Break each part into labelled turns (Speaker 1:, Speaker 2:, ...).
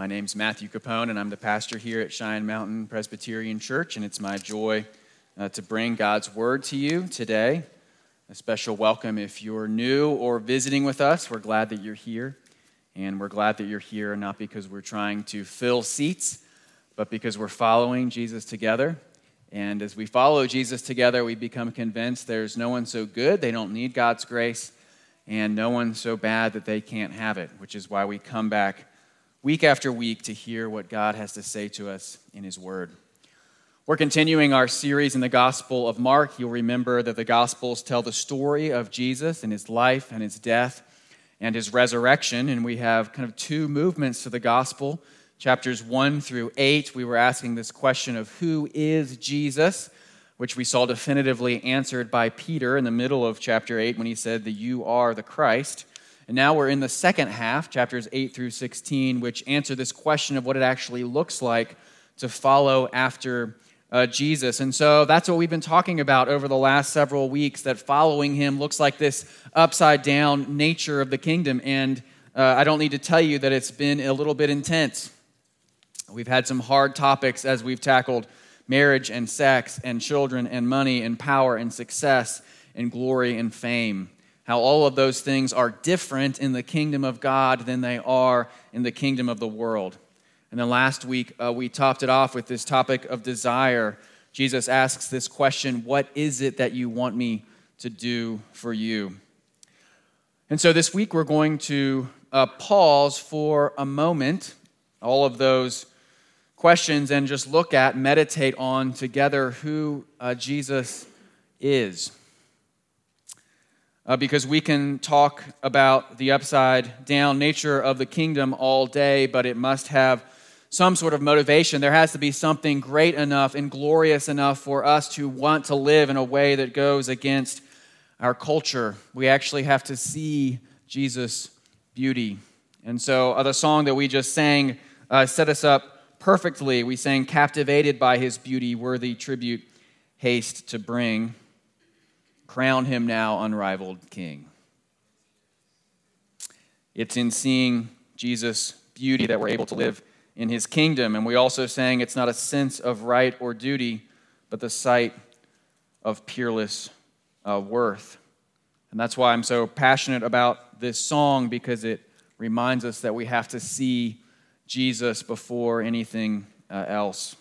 Speaker 1: My name's Matthew Capone, and I'm the pastor here at Cheyenne Mountain Presbyterian Church, and it's my joy uh, to bring God's word to you today. A special welcome if you're new or visiting with us. We're glad that you're here, and we're glad that you're here not because we're trying to fill seats, but because we're following Jesus together. And as we follow Jesus together, we become convinced there's no one so good they don't need God's grace, and no one so bad that they can't have it, which is why we come back week after week to hear what God has to say to us in His Word. We're continuing our series in the Gospel of Mark. You'll remember that the Gospels tell the story of Jesus and His life and His death and His resurrection, and we have kind of two movements to the Gospel. Chapters 1 through 8, we were asking this question of who is Jesus, which we saw definitively answered by Peter in the middle of chapter 8 when he said that you are the Christ. And now we're in the second half, chapters 8 through 16, which answer this question of what it actually looks like to follow after uh, Jesus. And so that's what we've been talking about over the last several weeks that following him looks like this upside down nature of the kingdom. And uh, I don't need to tell you that it's been a little bit intense. We've had some hard topics as we've tackled marriage and sex and children and money and power and success and glory and fame how all of those things are different in the kingdom of God than they are in the kingdom of the world. And then last week, uh, we topped it off with this topic of desire. Jesus asks this question What is it that you want me to do for you? And so this week, we're going to uh, pause for a moment all of those questions and just look at, meditate on together who uh, Jesus is uh, because we can talk about the upside down nature of the kingdom all day, but it must have some sort of motivation. There has to be something great enough and glorious enough for us to want to live in a way that goes against our culture. We actually have to see Jesus' beauty. And so uh, the song that we just sang uh, set us up perfectly. We sang, Captivated by his beauty, worthy tribute, haste to bring. Crown him now unrivaled king. It's in seeing Jesus' beauty that we're able to live in his kingdom. And we also sang it's not a sense of right or duty, but the sight of peerless uh, worth. And that's why I'm so passionate about this song because it reminds us that we have to see Jesus before anything uh, else.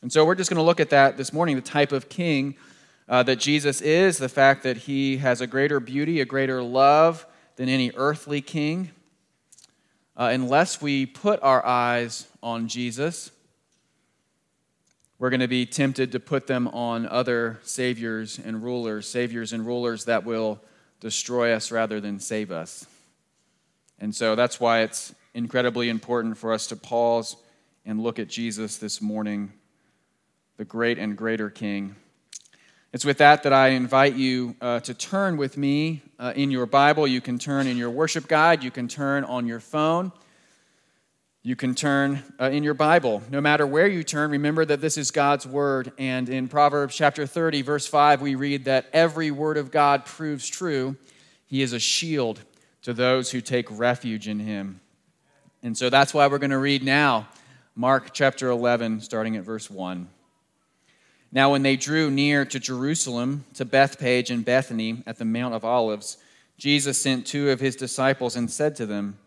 Speaker 1: And so we're just going to look at that this morning the type of king uh, that Jesus is, the fact that he has a greater beauty, a greater love than any earthly king. Uh, unless we put our eyes on Jesus, we're going to be tempted to put them on other saviors and rulers, saviors and rulers that will destroy us rather than save us. And so that's why it's incredibly important for us to pause and look at Jesus this morning, the great and greater King. It's with that that I invite you uh, to turn with me uh, in your Bible. You can turn in your worship guide, you can turn on your phone, you can turn uh, in your Bible. No matter where you turn, remember that this is God's word. And in Proverbs chapter 30, verse 5, we read that every word of God proves true. He is a shield to those who take refuge in him. And so that's why we're going to read now Mark chapter 11, starting at verse 1. Now, when they drew near to Jerusalem, to Bethphage and Bethany at the Mount of Olives, Jesus sent two of his disciples and said to them,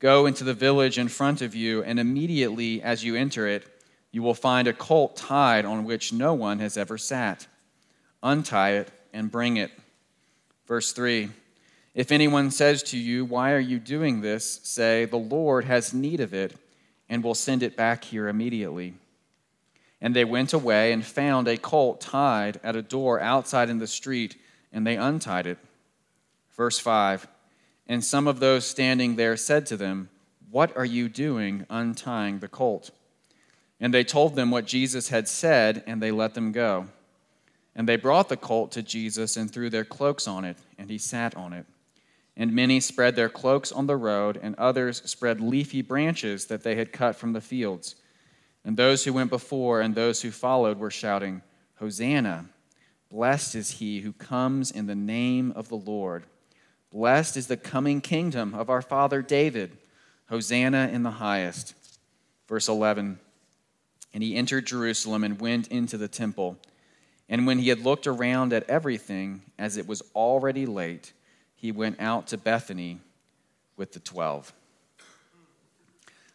Speaker 1: Go into the village in front of you, and immediately as you enter it, you will find a colt tied on which no one has ever sat. Untie it and bring it. Verse 3 If anyone says to you, Why are you doing this? say, The Lord has need of it, and will send it back here immediately. And they went away and found a colt tied at a door outside in the street, and they untied it. Verse 5 And some of those standing there said to them, What are you doing untying the colt? And they told them what Jesus had said, and they let them go. And they brought the colt to Jesus and threw their cloaks on it, and he sat on it. And many spread their cloaks on the road, and others spread leafy branches that they had cut from the fields. And those who went before and those who followed were shouting, Hosanna! Blessed is he who comes in the name of the Lord. Blessed is the coming kingdom of our father David. Hosanna in the highest. Verse 11 And he entered Jerusalem and went into the temple. And when he had looked around at everything, as it was already late, he went out to Bethany with the twelve.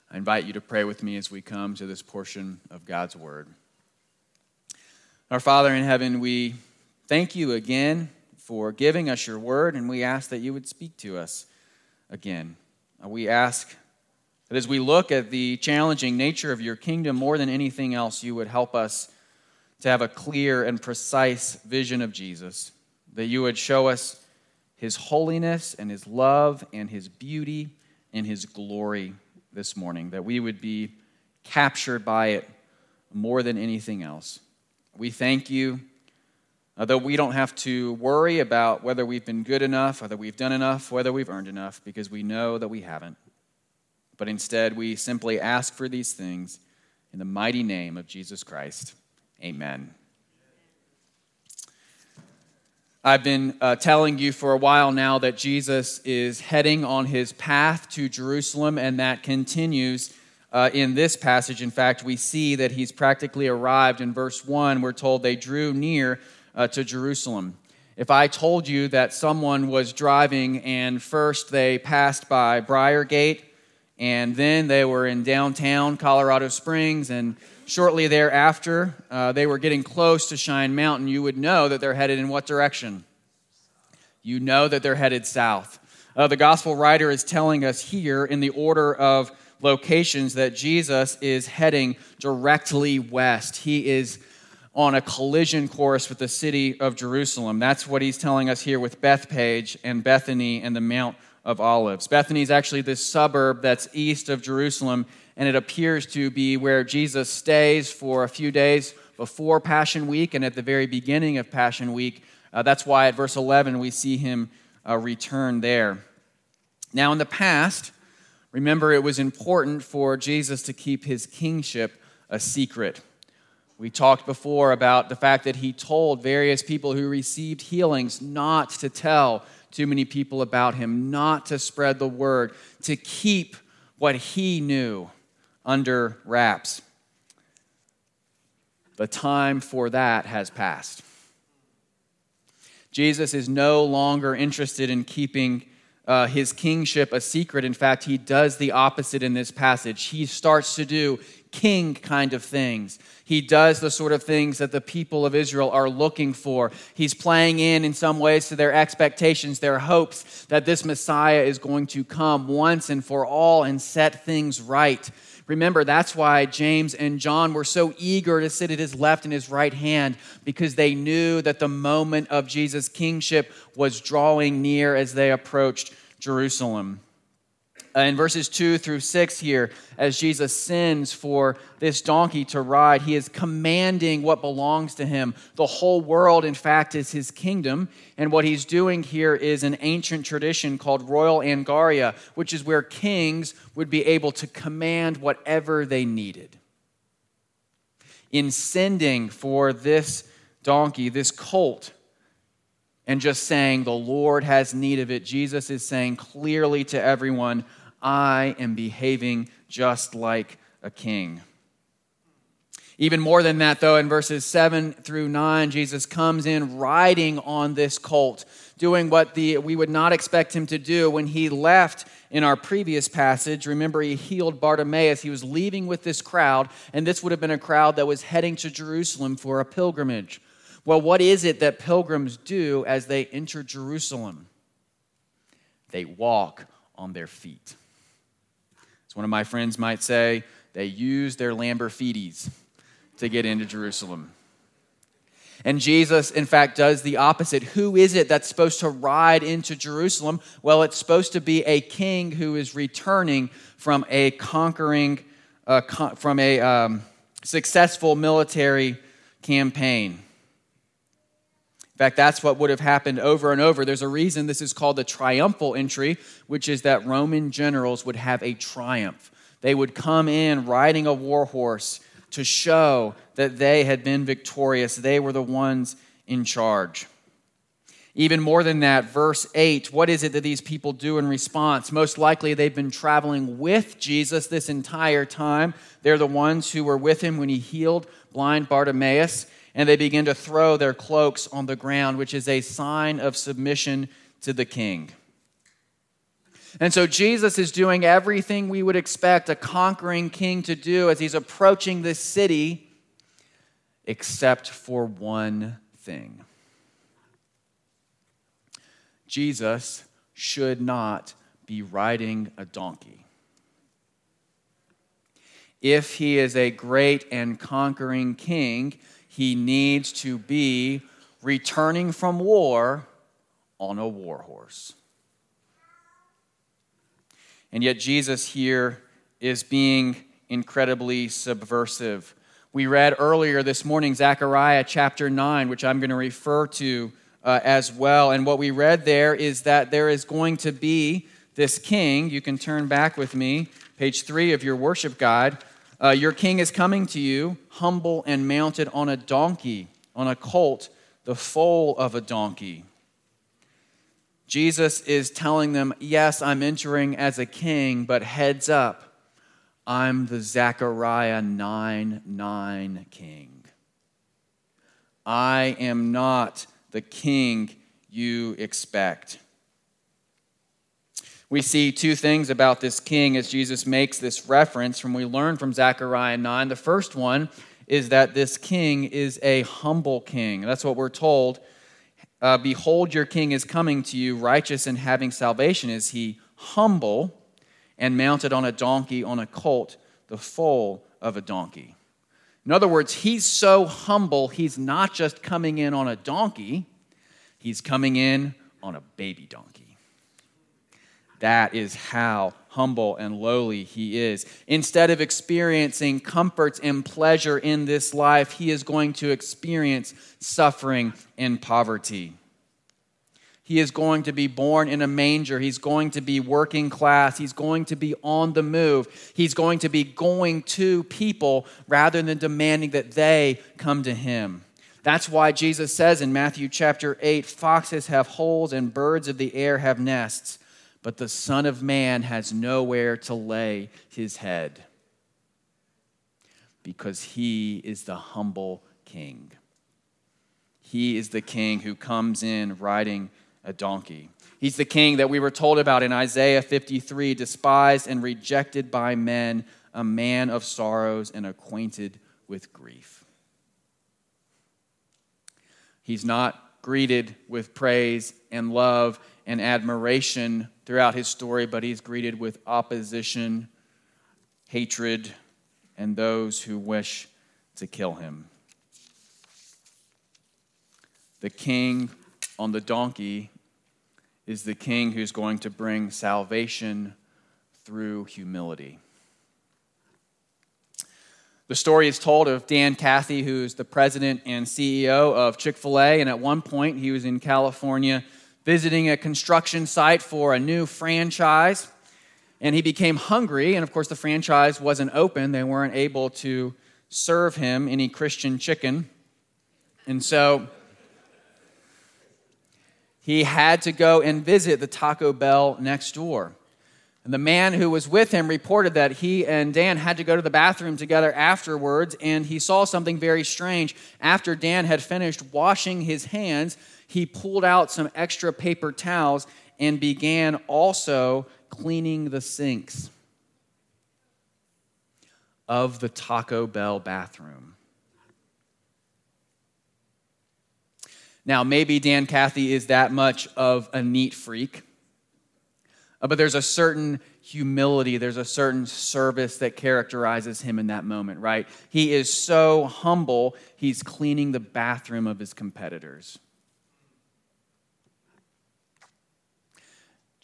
Speaker 1: I invite you to pray with me as we come to this portion of God's Word. Our Father in heaven, we thank you again for giving us your word, and we ask that you would speak to us again. Uh, we ask that as we look at the challenging nature of your kingdom more than anything else, you would help us to have a clear and precise vision of Jesus, that you would show us his holiness and his love and his beauty and his glory this morning, that we would be captured by it more than anything else. We thank you uh, that we don't have to worry about whether we've been good enough, whether we've done enough, whether we've earned enough, because we know that we haven't. But instead, we simply ask for these things in the mighty name of Jesus Christ. Amen. I've been uh, telling you for a while now that Jesus is heading on his path to Jerusalem, and that continues uh, in this passage. In fact, we see that he's practically arrived. In verse 1, we're told they drew near uh, to Jerusalem. If I told you that someone was driving and first they passed by Briargate and then they were in downtown Colorado Springs and shortly thereafter uh, they were getting close to Cheyenne Mountain, you would know that they're headed in what direction? You know that they're headed south. Uh, the gospel writer is telling us here in the order of locations that Jesus is heading directly west. He is on a collision course with the city of Jerusalem. That's what he's telling us here with Bethphage and Bethany and the Mount of Olives. Bethany is actually this suburb that's east of Jerusalem, and it appears to be where Jesus stays for a few days before Passion Week and at the very beginning of Passion Week. Uh, that's why at verse 11 we see him uh, return there. Now, in the past, remember it was important for Jesus to keep his kingship a secret. We talked before about the fact that he told various people who received healings not to tell too many people about him, not to spread the word, to keep what he knew under wraps. The time for that has passed. Jesus is no longer interested in keeping uh, his kingship a secret. In fact, he does the opposite in this passage. He starts to do king kind of things. He does the sort of things that the people of Israel are looking for. He's playing in, in some ways, to their expectations, their hopes that this Messiah is going to come once and for all and set things right. Remember, that's why James and John were so eager to sit at his left and his right hand, because they knew that the moment of Jesus' kingship was drawing near as they approached Jerusalem. Uh, in verses 2 through 6 here, as Jesus sends for this donkey to ride, he is commanding what belongs to him. The whole world, in fact, is his kingdom. And what he's doing here is an ancient tradition called royal angaria, which is where kings would be able to command whatever they needed. In sending for this donkey, this colt, and just saying, The Lord has need of it, Jesus is saying clearly to everyone, I am behaving just like a king. Even more than that, though, in verses 7 through 9, Jesus comes in riding on this colt, doing what the, we would not expect him to do when he left in our previous passage. Remember, he healed Bartimaeus. He was leaving with this crowd, and this would have been a crowd that was heading to Jerusalem for a pilgrimage. Well, what is it that pilgrims do as they enter Jerusalem? They walk on their feet one of my friends might say, they used their Lamborghinis to get into Jerusalem. And Jesus, in fact, does the opposite. Who is it that's supposed to ride into Jerusalem? Well, it's supposed to be a king who is returning from a conquering, uh, con- from a um, successful military campaign. In fact, that's what would have happened over and over. There's a reason this is called the triumphal entry, which is that Roman generals would have a triumph. They would come in riding a war horse to show that they had been victorious. They were the ones in charge. Even more than that, verse 8, what is it that these people do in response? Most likely they've been traveling with Jesus this entire time. They're the ones who were with him when he healed blind Bartimaeus, and they begin to throw their cloaks on the ground, which is a sign of submission to the king. And so Jesus is doing everything we would expect a conquering king to do as he's approaching this city, except for one thing. Jesus should not be riding a donkey. If he is a great and conquering king, he needs to be returning from war on a war horse. And yet, Jesus here is being incredibly subversive. We read earlier this morning Zechariah chapter 9, which I'm going to refer to uh, as well. And what we read there is that there is going to be this king. You can turn back with me, page three of your worship guide. Uh, your king is coming to you, humble and mounted on a donkey, on a colt, the foal of a donkey. Jesus is telling them, Yes, I'm entering as a king, but heads up, I'm the Zechariah 9 9 king. I am not the king you expect. We see two things about this king as Jesus makes this reference from we learn from Zechariah 9. The first one is that this king is a humble king. That's what we're told. Uh, Behold, your king is coming to you, righteous and having salvation. Is he humble and mounted on a donkey, on a colt, the foal of a donkey? In other words, he's so humble, he's not just coming in on a donkey, he's coming in on a baby donkey. That is how humble and lowly he is. Instead of experiencing comforts and pleasure in this life, he is going to experience suffering and poverty. He is going to be born in a manger. He's going to be working class. He's going to be on the move. He's going to be going to people rather than demanding that they come to him. That's why Jesus says in Matthew chapter 8 foxes have holes and birds of the air have nests, but the Son of Man has nowhere to lay his head because he is the humble king. He is the king who comes in riding a donkey. He's the king that we were told about in Isaiah 53 despised and rejected by men, a man of sorrows and acquainted with grief. He's not greeted with praise and love and admiration throughout his story, but he's greeted with opposition, hatred, and those who wish to kill him. The king on the donkey is the king who's going to bring salvation through humility. The story is told of Dan Cathy, who's the president and CEO of Chick fil A. And at one point, he was in California visiting a construction site for a new franchise. And he became hungry. And of course, the franchise wasn't open, they weren't able to serve him any Christian chicken. And so he had to go and visit the Taco Bell next door. And the man who was with him reported that he and Dan had to go to the bathroom together afterwards, and he saw something very strange. After Dan had finished washing his hands, he pulled out some extra paper towels and began also cleaning the sinks of the Taco Bell bathroom. Now, maybe Dan Cathy is that much of a neat freak, uh, but there's a certain humility, there's a certain service that characterizes him in that moment, right? He is so humble, he's cleaning the bathroom of his competitors.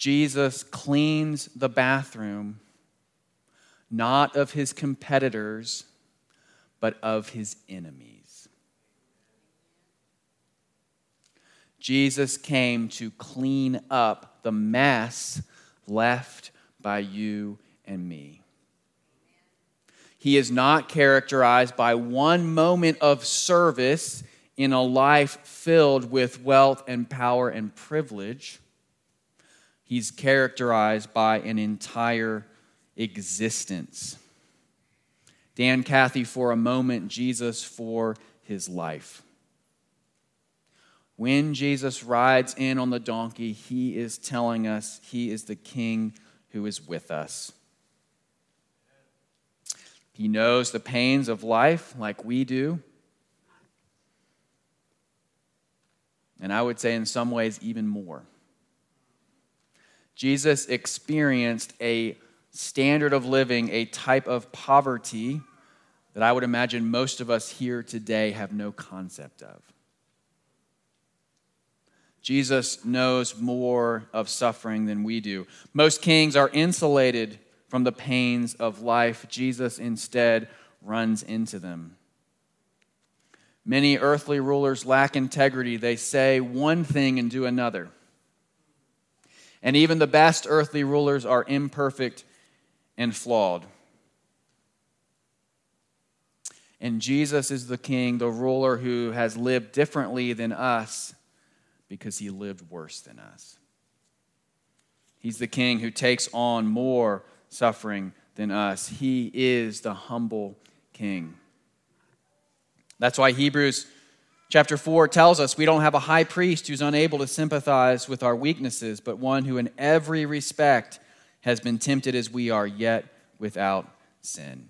Speaker 1: Jesus cleans the bathroom not of his competitors, but of his enemies. Jesus came to clean up the mess left by you and me. He is not characterized by one moment of service in a life filled with wealth and power and privilege. He's characterized by an entire existence. Dan Cathy for a moment, Jesus for his life. When Jesus rides in on the donkey, he is telling us he is the king who is with us. He knows the pains of life like we do. And I would say, in some ways, even more. Jesus experienced a standard of living, a type of poverty that I would imagine most of us here today have no concept of. Jesus knows more of suffering than we do. Most kings are insulated from the pains of life. Jesus instead runs into them. Many earthly rulers lack integrity. They say one thing and do another. And even the best earthly rulers are imperfect and flawed. And Jesus is the king, the ruler who has lived differently than us because he lived worse than us. He's the king who takes on more suffering than us. He is the humble king. That's why Hebrews chapter 4 tells us we don't have a high priest who's unable to sympathize with our weaknesses, but one who in every respect has been tempted as we are, yet without sin.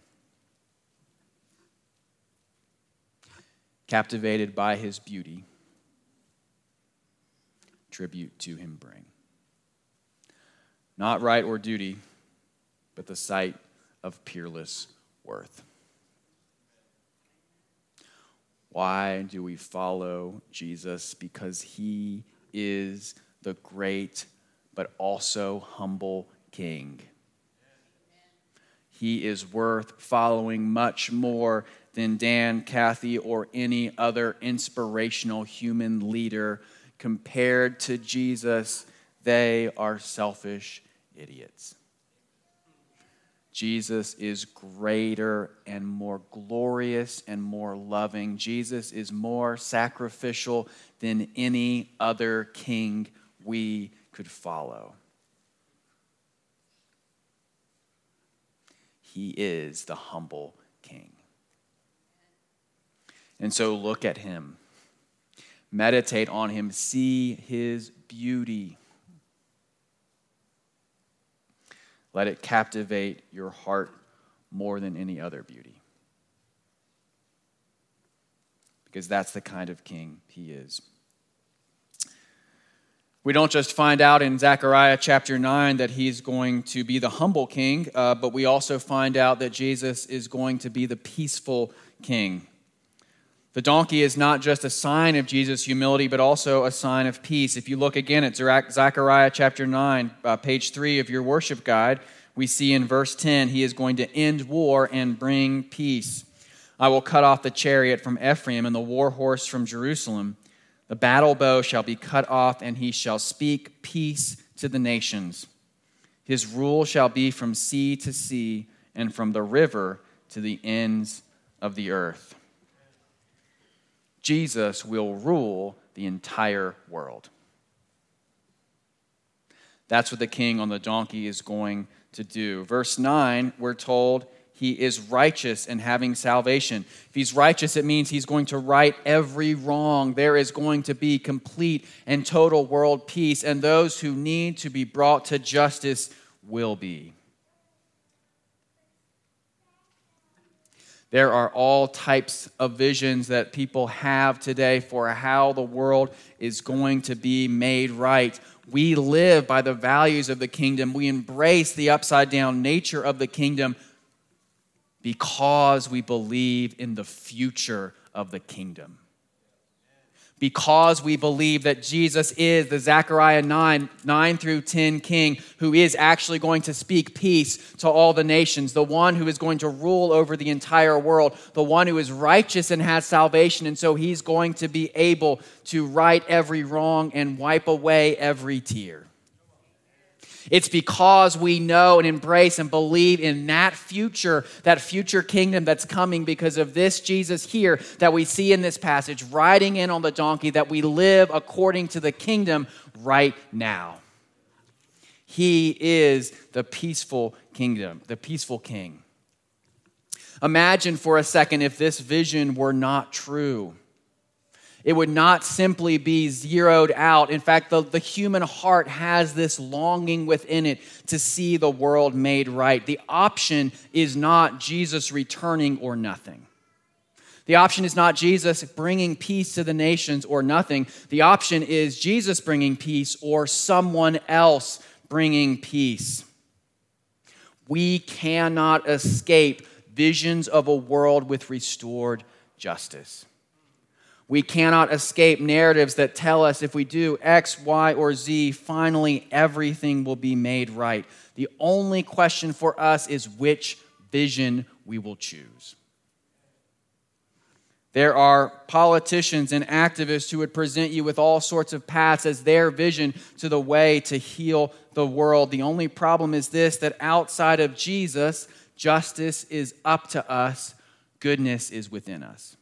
Speaker 1: Captivated by his beauty, tribute to him bring. Not right or duty, but the sight of peerless worth. Why do we follow Jesus? Because he is the great but also humble King. He is worth following much more than Dan, Cathy, or any other inspirational human leader. Compared to Jesus, they are selfish idiots. Jesus is greater and more glorious and more loving. Jesus is more sacrificial than any other king we could follow. He is the humble king. And so look at him, meditate on him, see his beauty. Let it captivate your heart more than any other beauty. Because that's the kind of king he is. We don't just find out in Zechariah chapter 9 that he's going to be the humble king, uh, but we also find out that Jesus is going to be the peaceful king. The donkey is not just a sign of Jesus' humility, but also a sign of peace. If you look again at Zechariah chapter 9, uh, page 3 of your worship guide, we see in verse 10 he is going to end war and bring peace. I will cut off the chariot from Ephraim and the war horse from Jerusalem. The battle bow shall be cut off, and he shall speak peace to the nations. His rule shall be from sea to sea and from the river to the ends of the earth. Jesus will rule the entire world. That's what the king on the donkey is going to do. Verse 9, we're told he is righteous and having salvation. If he's righteous, it means he's going to right every wrong. There is going to be complete and total world peace, and those who need to be brought to justice will be. There are all types of visions that people have today for how the world is going to be made right. We live by the values of the kingdom. We embrace the upside down nature of the kingdom because we believe in the future of the kingdom because we believe that Jesus is the Zechariah 9, 9 through 10 king who is actually going to speak peace to all the nations, the one who is going to rule over the entire world, the one who is righteous and has salvation. And so he's going to be able to right every wrong and wipe away every tear. It's because we know and embrace and believe in that future, that future kingdom that's coming because of this Jesus here that we see in this passage, riding in on the donkey, that we live according to the kingdom right now. He is the peaceful kingdom, the peaceful king. Imagine for a second if this vision were not true. It would not simply be zeroed out. In fact, the, the human heart has this longing within it to see the world made right. The option is not Jesus returning or nothing. The option is not Jesus bringing peace to the nations or nothing. The option is Jesus bringing peace or someone else bringing peace. We cannot escape visions of a world with restored justice. We cannot escape narratives that tell us if we do X, Y, or Z, finally everything will be made right. The only question for us is which vision we will choose. There are politicians and activists who would present you with all sorts of paths as their vision to the way to heal the world. The only problem is this that outside of Jesus, justice is up to us, goodness is within us.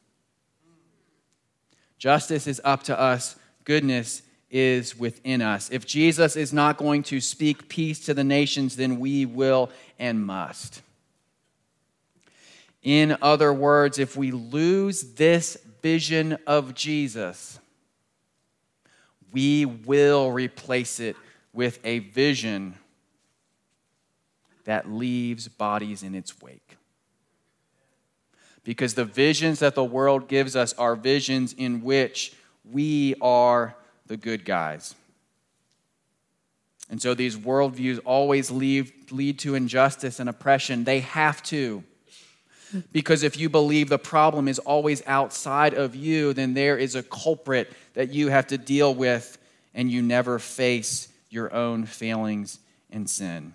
Speaker 1: Justice is up to us, goodness is within us. If Jesus is not going to speak peace to the nations, then we will and must. In other words, if we lose this vision of Jesus, we will replace it with a vision that leaves bodies in its wake because the visions that the world gives us are visions in which we are the good guys. And so these worldviews always lead, lead to injustice and oppression. They have to. Because if you believe the problem is always outside of you, then there is a culprit that you have to deal with, and you never face your own failings and sin.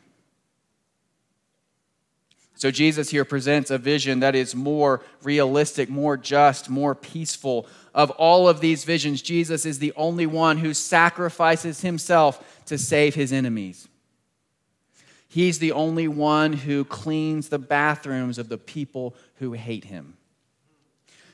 Speaker 1: So, Jesus here presents a vision that is more realistic, more just, more peaceful. Of all of these visions, Jesus is the only one who sacrifices himself to save his enemies. He's the only one who cleans the bathrooms of the people who hate him.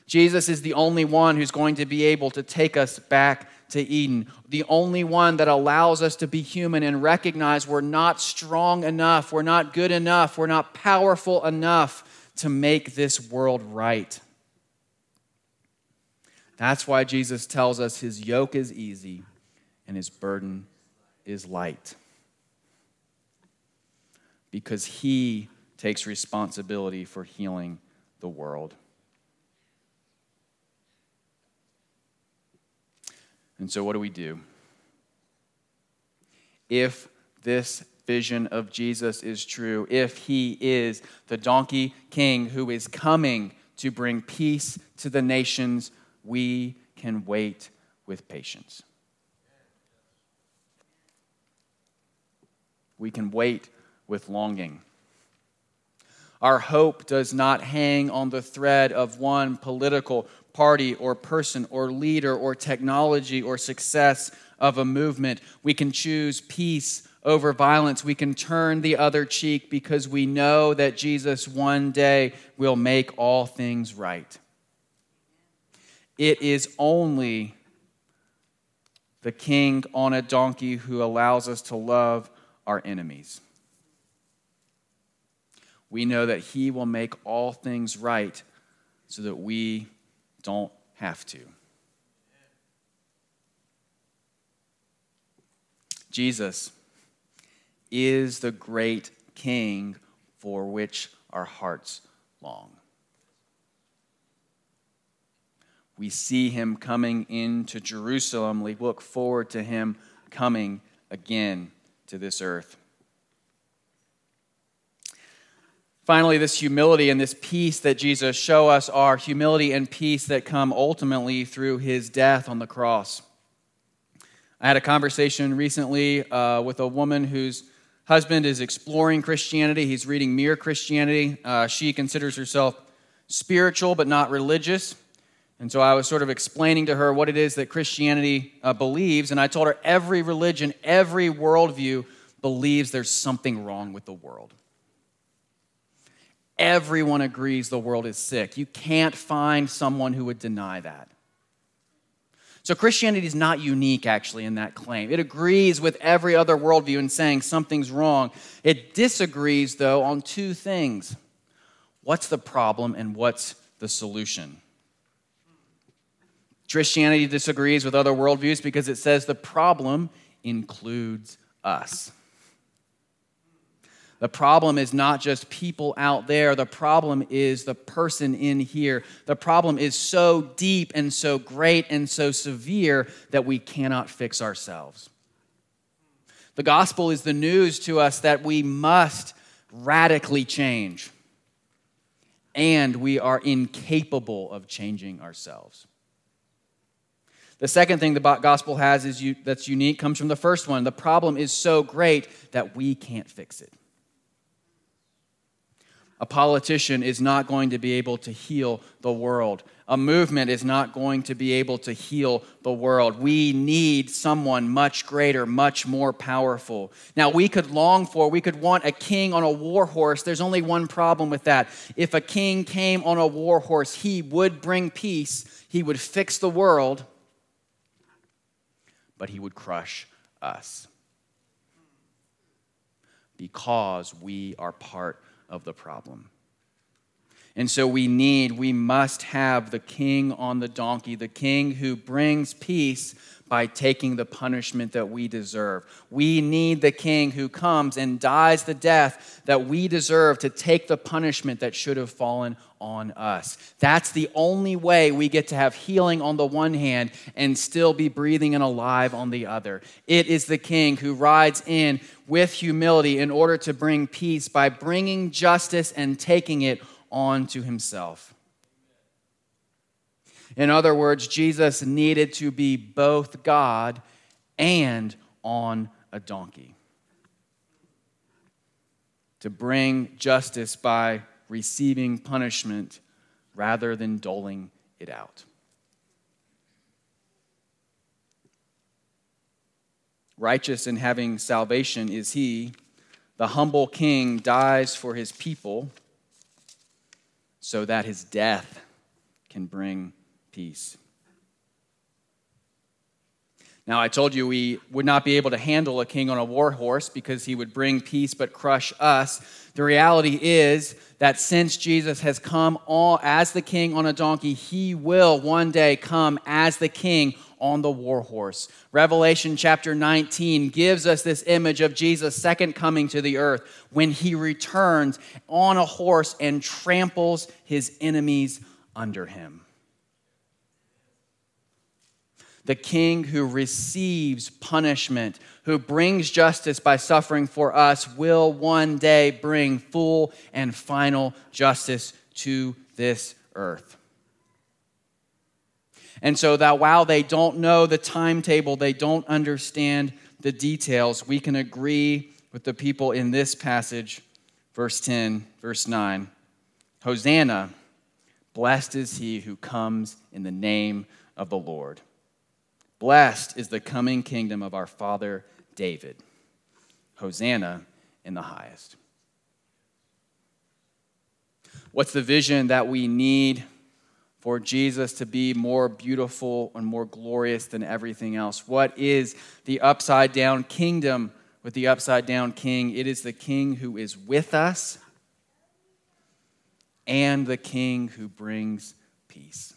Speaker 1: Jesus is the only one who's going to be able to take us back to Eden, the only one that allows us to be human and recognize we're not strong enough, we're not good enough, we're not powerful enough to make this world right. That's why Jesus tells us his yoke is easy and his burden is light. Because he takes responsibility for healing the world. And so, what do we do? If this vision of Jesus is true, if he is the donkey king who is coming to bring peace to the nations, we can wait with patience. We can wait with longing. Our hope does not hang on the thread of one political party or person or leader or technology or success of a movement. We can choose peace over violence. We can turn the other cheek because we know that Jesus one day will make all things right. It is only the king on a donkey who allows us to love our enemies. We know that he will make all things right so that we don't have to. Jesus is the great king for which our hearts long. We see him coming into Jerusalem. We look forward to him coming again to this earth. Finally, this humility and this peace that Jesus show us are humility and peace that come ultimately through his death on the cross. I had a conversation recently uh, with a woman whose husband is exploring Christianity. He's reading Mere Christianity. Uh, she considers herself spiritual but not religious. And so I was sort of explaining to her what it is that Christianity uh, believes. And I told her every religion, every worldview believes there's something wrong with the world. Everyone agrees the world is sick. You can't find someone who would deny that. So Christianity is not unique, actually, in that claim. It agrees with every other worldview in saying something's wrong. It disagrees, though, on two things what's the problem and what's the solution? Christianity disagrees with other worldviews because it says the problem includes us. The problem is not just people out there. The problem is the person in here. The problem is so deep and so great and so severe that we cannot fix ourselves. The gospel is the news to us that we must radically change, and we are incapable of changing ourselves. The second thing the gospel has is you, that's unique comes from the first one. The problem is so great that we can't fix it. A politician is not going to be able to heal the world. A movement is not going to be able to heal the world. We need someone much greater, much more powerful. Now, we could long for, we could want a king on a war horse. There's only one problem with that. If a king came on a war horse, he would bring peace, he would fix the world, but he would crush us because we are part of the problem. And so we need, we must have the king on the donkey, the king who brings peace by taking the punishment that we deserve. We need the king who comes and dies the death that we deserve to take the punishment that should have fallen on us. That's the only way we get to have healing on the one hand and still be breathing and alive on the other. It is the king who rides in with humility in order to bring peace by bringing justice and taking it on to himself. In other words, Jesus needed to be both God and on a donkey to bring justice by receiving punishment rather than doling it out. Righteous in having salvation is he. The humble king dies for his people so that his death can bring peace. Now, I told you we would not be able to handle a king on a war horse because he would bring peace but crush us. The reality is that since Jesus has come all as the king on a donkey, he will one day come as the king on the war horse. Revelation chapter 19 gives us this image of Jesus' second coming to the earth when he returns on a horse and tramples his enemies under him. The king who receives punishment, who brings justice by suffering for us, will one day bring full and final justice to this earth. And so that while they don't know the timetable, they don't understand the details, we can agree with the people in this passage, verse 10, verse 9. Hosanna, blessed is he who comes in the name of the Lord. Blessed is the coming kingdom of our father David. Hosanna in the highest. What's the vision that we need for Jesus to be more beautiful and more glorious than everything else? What is the upside down kingdom with the upside down king? It is the king who is with us and the king who brings peace.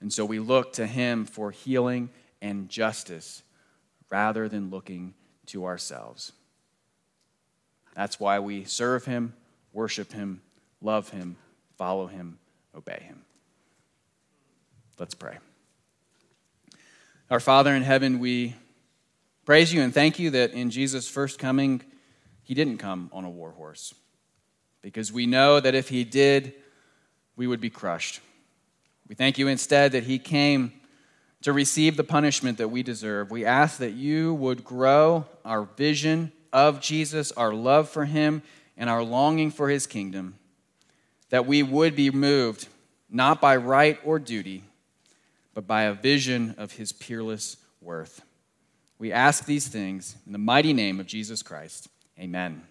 Speaker 1: And so we look to him for healing and justice rather than looking to ourselves. That's why we serve him, worship him, love him, follow him, obey him. Let's pray. Our Father in heaven, we praise you and thank you that in Jesus' first coming, he didn't come on a war horse. Because we know that if he did, we would be crushed. We thank you instead that he came to receive the punishment that we deserve. We ask that you would grow our vision of Jesus, our love for him, and our longing for his kingdom that we would be moved not by right or duty, but by a vision of his peerless worth. We ask these things in the mighty name of Jesus Christ. Amen.